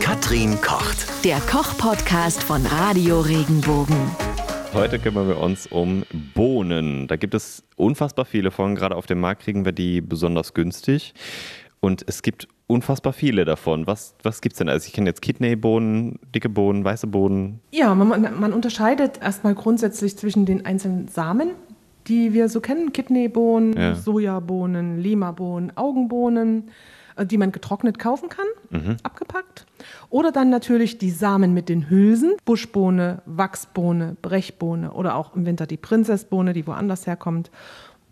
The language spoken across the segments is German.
Katrin kocht. Der Koch-Podcast von Radio Regenbogen. Heute kümmern wir uns um Bohnen. Da gibt es unfassbar viele von. Gerade auf dem Markt kriegen wir die besonders günstig. Und es gibt unfassbar viele davon. Was, was gibt es denn? Also ich kenne jetzt Kidneybohnen, dicke Bohnen, weiße Bohnen. Ja, man, man unterscheidet erstmal grundsätzlich zwischen den einzelnen Samen, die wir so kennen. Kidneybohnen, Ja. Sojabohnen, Limabohnen, Augenbohnen, die man getrocknet kaufen kann, Mhm. abgepackt. Oder dann natürlich die Samen mit den Hülsen, Buschbohne, Wachsbohne, Brechbohne oder auch im Winter die Prinzessbohne, die woanders herkommt.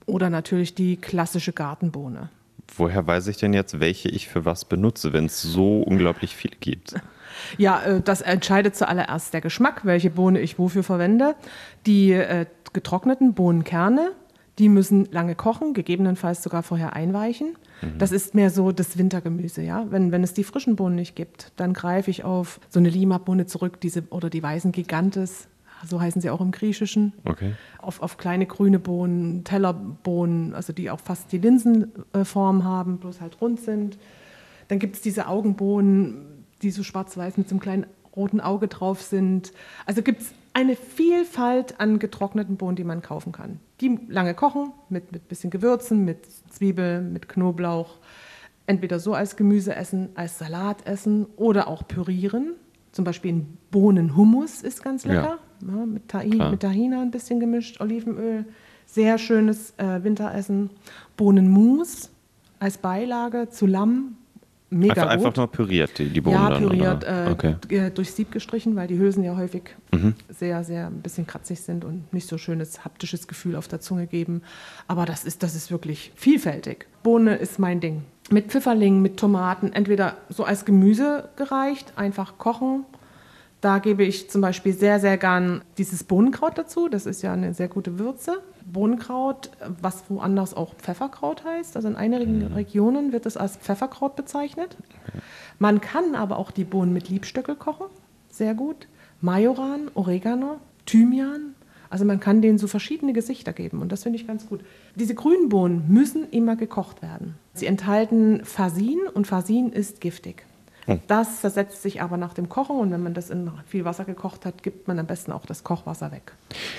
Oder natürlich die klassische Gartenbohne. Woher weiß ich denn jetzt, welche ich für was benutze, wenn es so unglaublich viele gibt? Ja, äh, das entscheidet zuallererst der Geschmack, welche Bohne ich wofür verwende. Die äh, getrockneten Bohnenkerne, die müssen lange kochen, gegebenenfalls sogar vorher einweichen. Das ist mehr so das Wintergemüse, ja. Wenn, wenn es die frischen Bohnen nicht gibt, dann greife ich auf so eine Lima-Bohne zurück, diese oder die weißen Gigantes, so heißen sie auch im Griechischen. Okay. Auf, auf kleine grüne Bohnen, Tellerbohnen, also die auch fast die Linsenform haben, bloß halt rund sind. Dann gibt es diese Augenbohnen, die so schwarz-weiß mit so einem kleinen roten Auge drauf sind. Also gibt es eine Vielfalt an getrockneten Bohnen, die man kaufen kann. Die lange kochen, mit ein bisschen Gewürzen, mit Zwiebeln, mit Knoblauch. Entweder so als Gemüse essen, als Salat essen oder auch pürieren. Zum Beispiel ein Bohnenhummus ist ganz lecker. Ja, mit, Tahin, mit Tahina ein bisschen gemischt, Olivenöl. Sehr schönes äh, Winteressen. Bohnenmus als Beilage zu Lamm. Mega Einfach, einfach gut. nur püriert, die, die Bohnen Ja, püriert, äh, okay. äh, durch Sieb gestrichen, weil die Hülsen ja häufig Mhm. sehr, sehr ein bisschen kratzig sind und nicht so schönes haptisches Gefühl auf der Zunge geben. Aber das ist, das ist wirklich vielfältig. Bohne ist mein Ding. Mit Pfifferlingen, mit Tomaten, entweder so als Gemüse gereicht, einfach kochen. Da gebe ich zum Beispiel sehr, sehr gern dieses Bohnenkraut dazu. Das ist ja eine sehr gute Würze. Bohnenkraut, was woanders auch Pfefferkraut heißt. Also in einigen Regionen wird es als Pfefferkraut bezeichnet. Man kann aber auch die Bohnen mit Liebstöckel kochen. Sehr gut. Majoran, Oregano, Thymian. Also man kann denen so verschiedene Gesichter geben und das finde ich ganz gut. Diese grünen Bohnen müssen immer gekocht werden. Sie enthalten Fasin und Fasin ist giftig. Das zersetzt sich aber nach dem Kochen und wenn man das in viel Wasser gekocht hat, gibt man am besten auch das Kochwasser weg.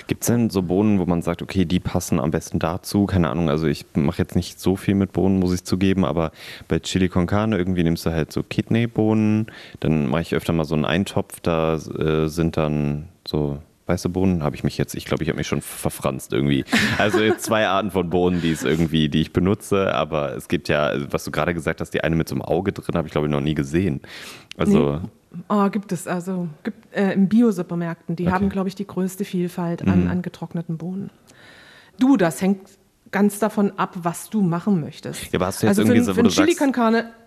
Gibt es denn so Bohnen, wo man sagt, okay, die passen am besten dazu? Keine Ahnung, also ich mache jetzt nicht so viel mit Bohnen, muss ich zugeben, aber bei Chili con Carne irgendwie nimmst du halt so Kidneybohnen, dann mache ich öfter mal so einen Eintopf, da äh, sind dann so weiße Bohnen, habe ich mich jetzt, ich glaube, ich habe mich schon verfranst irgendwie. Also zwei Arten von Bohnen, die es irgendwie, die ich benutze, aber es gibt ja, was du gerade gesagt hast, die eine mit so einem Auge drin, habe ich glaube ich noch nie gesehen. Also Oh, gibt es also gibt, äh, im Bio-Supermärkten. Die Okay. haben, glaube ich, die größte Vielfalt an, an getrockneten Bohnen. Du, das hängt ganz davon ab, was du machen möchtest. Ja, aber hast du jetzt also irgendwie für, so, für ein Chili con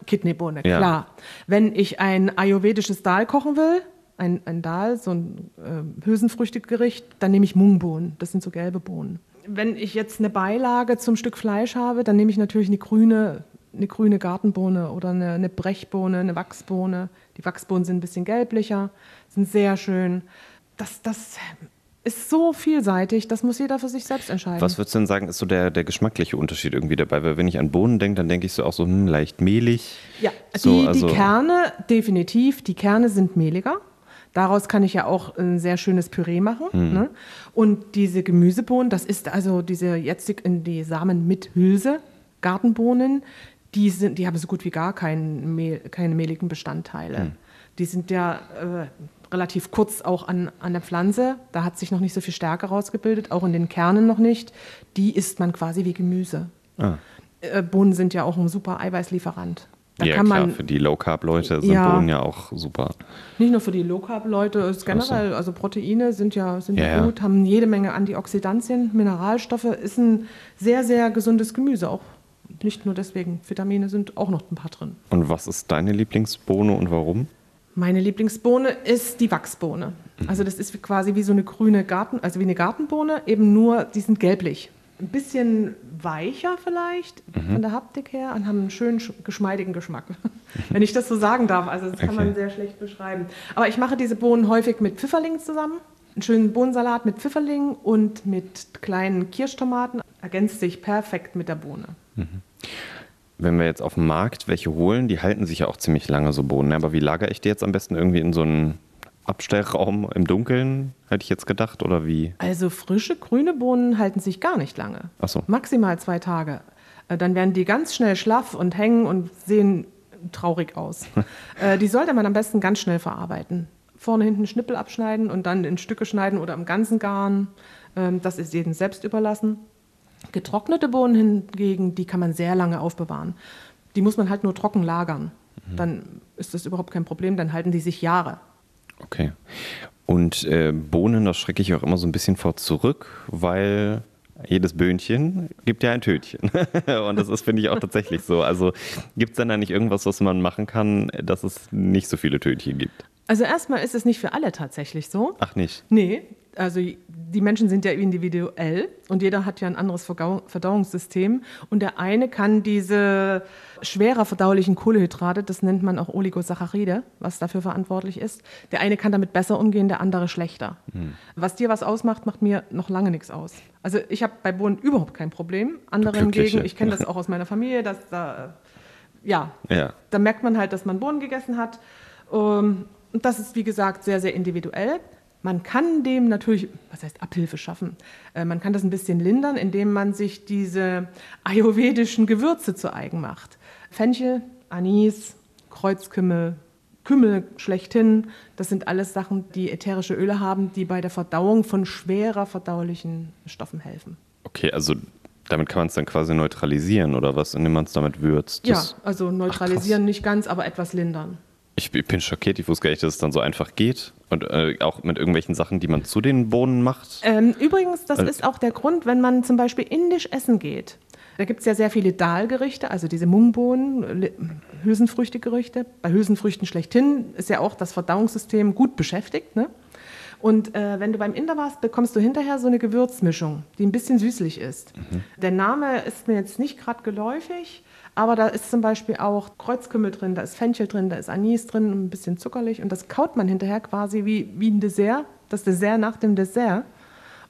Kidneybohne, Ja. klar. Wenn ich ein ayurvedisches Dal kochen will, ein, ein Dal, so ein äh, Hülsenfrüchtegericht, dann nehme ich Mungbohnen. Das sind so gelbe Bohnen. Wenn ich jetzt eine Beilage zum Stück Fleisch habe, dann nehme ich natürlich eine grüne, eine grüne Gartenbohne oder eine, eine Brechbohne, eine Wachsbohne. Die Wachsbohnen sind ein bisschen gelblicher, sind sehr schön. Das, das ist so vielseitig, das muss jeder für sich selbst entscheiden. Was würdest du denn sagen, ist so der, der geschmackliche Unterschied irgendwie dabei? Weil wenn ich an Bohnen denke, dann denke ich so auch so hm, leicht mehlig. Ja, So, die, also- die Kerne, definitiv, die Kerne sind mehliger. Daraus kann ich ja auch ein sehr schönes Püree machen. Hm. Ne? Und diese Gemüsebohnen, das ist also diese jetzt in die Samen mit Hülse, Gartenbohnen, die, sind, die haben so gut wie gar kein Mehl, keine mehligen Bestandteile. Hm. Die sind ja äh, relativ kurz auch an, an der Pflanze. Da hat sich noch nicht so viel Stärke rausgebildet, auch in den Kernen noch nicht. Die isst man quasi wie Gemüse. Ah. Äh, Bohnen sind ja auch ein super Eiweißlieferant. Da ja, kann klar, man für die Low-Carb-Leute sind Ja. Bohnen ja auch super. nicht nur für die Low Carb Leute, ist generell, also Proteine sind ja, sind ja, gut, haben jede Menge Antioxidantien, Mineralstoffe, ist ein sehr, sehr gesundes Gemüse. Auch nicht nur deswegen, Vitamine sind auch noch ein paar drin. Und was ist deine Lieblingsbohne und warum? Meine Lieblingsbohne ist die Wachsbohne. Also das ist quasi wie so eine grüne Garten, also wie eine Gartenbohne, eben nur, die sind gelblich. Ein bisschen weicher vielleicht von der Haptik her und haben einen schönen, sch- geschmeidigen Geschmack. Wenn ich das so sagen darf, also das kann Okay. man sehr schlecht beschreiben. Aber ich mache diese Bohnen häufig mit Pfifferlingen zusammen. Einen schönen Bohnensalat mit Pfifferlingen und mit kleinen Kirschtomaten. Ergänzt sich perfekt mit der Bohne. wenn wir jetzt auf dem Markt welche holen, die halten sich ja auch ziemlich lange, so Bohnen. Aber wie lagere ich die jetzt am besten irgendwie in so einen Abstellraum im Dunkeln, hätte ich jetzt gedacht, oder wie? Also frische grüne Bohnen halten sich gar nicht lange. Ach so. Maximal zwei Tage. Äh, Dann werden die ganz schnell schlaff und hängen und sehen traurig aus. äh, die sollte man am besten ganz schnell verarbeiten. Vorne hinten Schnippel abschneiden und dann in Stücke schneiden oder im ganzen Garn. Ähm, das ist jedem selbst überlassen. Getrocknete Bohnen hingegen, die kann man sehr lange aufbewahren. Die muss man halt nur trocken lagern. Dann ist das überhaupt kein Problem, dann halten die sich Jahre. Okay. Und äh, Bohnen, da schrecke ich auch immer so ein bisschen vor zurück, weil jedes Böhnchen gibt ja ein Tötchen. Und das ist, finde ich, auch tatsächlich so. Also gibt es dann da nicht irgendwas, was man machen kann, dass es nicht so viele Tötchen gibt? Also erstmal ist es nicht für alle tatsächlich so. Ach nicht. Nee, also die Menschen sind ja individuell und jeder hat ja ein anderes Verdauungssystem. Und der eine kann diese schwerer verdaulichen Kohlehydrate, das nennt man auch Oligosaccharide, was dafür verantwortlich ist. Der eine kann damit besser umgehen, der andere schlechter. Was dir was ausmacht, macht mir noch lange nichts aus. Also ich habe bei Bohnen überhaupt kein Problem. Andere hingegen, ich kenne das auch aus meiner Familie, dass da, ja, Ja. da merkt man halt, dass man Bohnen gegessen hat. Ähm, Und das ist, wie gesagt, sehr, sehr individuell. Man kann dem natürlich, was heißt Abhilfe schaffen? Äh, Man kann das ein bisschen lindern, indem man sich diese ayurvedischen Gewürze zu eigen macht. Fenchel, Anis, Kreuzkümmel, Kümmel schlechthin, das sind alles Sachen, die ätherische Öle haben, die bei der Verdauung von schwerer verdaulichen Stoffen helfen. Okay, also damit kann man es dann quasi neutralisieren oder was, indem man es damit würzt. Ja, also neutralisieren nicht ganz, aber etwas lindern. Ich ich bin schockiert, ich wusste gar nicht, dass es dann so einfach geht. Und äh, auch mit irgendwelchen Sachen, die man zu den Bohnen macht. Ähm, übrigens, das Also- ist auch der Grund, wenn man zum Beispiel indisch essen geht. Da gibt es ja sehr viele Dal-Gerichte, also diese Mungbohnen, Hülsenfrüchte-Gerichte. Bei Hülsenfrüchten schlechthin ist ja auch das Verdauungssystem gut beschäftigt. Ne? Und äh, wenn du beim Inder warst, bekommst du hinterher so eine Gewürzmischung, die ein bisschen süßlich ist. Der Name ist mir jetzt nicht gerade geläufig, aber da ist zum Beispiel auch Kreuzkümmel drin, da ist Fenchel drin, da ist Anis drin, ein bisschen zuckerlich. Und das kaut man hinterher quasi wie, wie ein Dessert, das Dessert nach dem Dessert.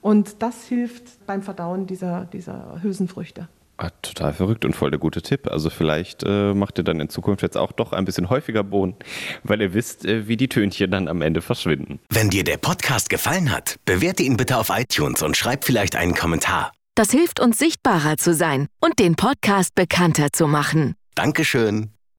Und das hilft beim Verdauen dieser, dieser Hülsenfrüchte. Ah, total verrückt und voll der gute Tipp. Also vielleicht äh, macht ihr dann in Zukunft jetzt auch doch ein bisschen häufiger Bohnen, weil ihr wisst, äh, wie die Tönchen dann am Ende verschwinden. Wenn dir der Podcast gefallen hat, bewerte ihn bitte auf iTunes und schreib vielleicht einen Kommentar. Das hilft uns sichtbarer zu sein und den Podcast bekannter zu machen. Dankeschön.